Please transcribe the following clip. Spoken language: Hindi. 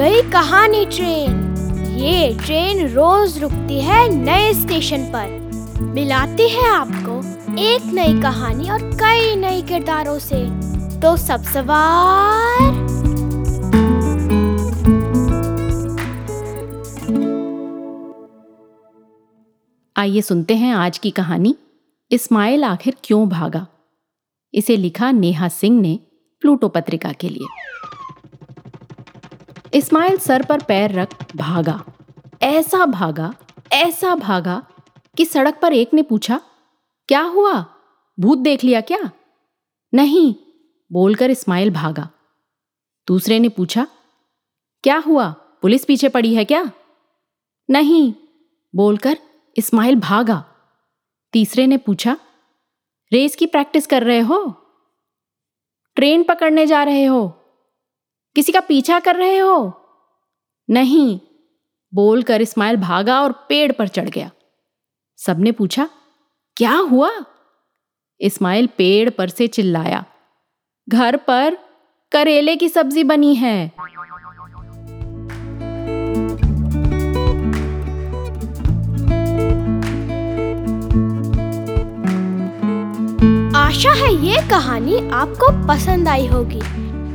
कहानी ट्रेन। ये ट्रेन रोज रुकती है नए स्टेशन पर। मिलाती है आपको एक नई कहानी और कई नए किरदारों से। तो सब सवार। आइए सुनते हैं आज की कहानी, इस्माइल आखिर क्यों भागा? इसे लिखा नेहा सिंह ने प्लूटो पत्रिका के लिए। इस्माइल सर पर पैर रख भागा। ऐसा भागा ऐसा भागा कि सड़क पर एक ने पूछा, क्या हुआ? भूत देख लिया क्या? नहीं, बोलकर इस्माइल भागा। दूसरे ने पूछा, क्या हुआ? पुलिस पीछे पड़ी है क्या? नहीं, बोलकर इस्माइल भागा। तीसरे ने पूछा, रेस की प्रैक्टिस कर रहे हो? ट्रेन पकड़ने जा रहे हो? किसी का पीछा कर रहे हो? नहीं। बोलकर इस्माइल भागा और पेड़ पर चढ़ गया। सबने पूछा, क्या हुआ? इस्माइल पेड़ पर से चिल्लाया, घर पर करेले की सब्ज़ी बनी है। आशा है ये कहानी आपको पसंद आई होगी।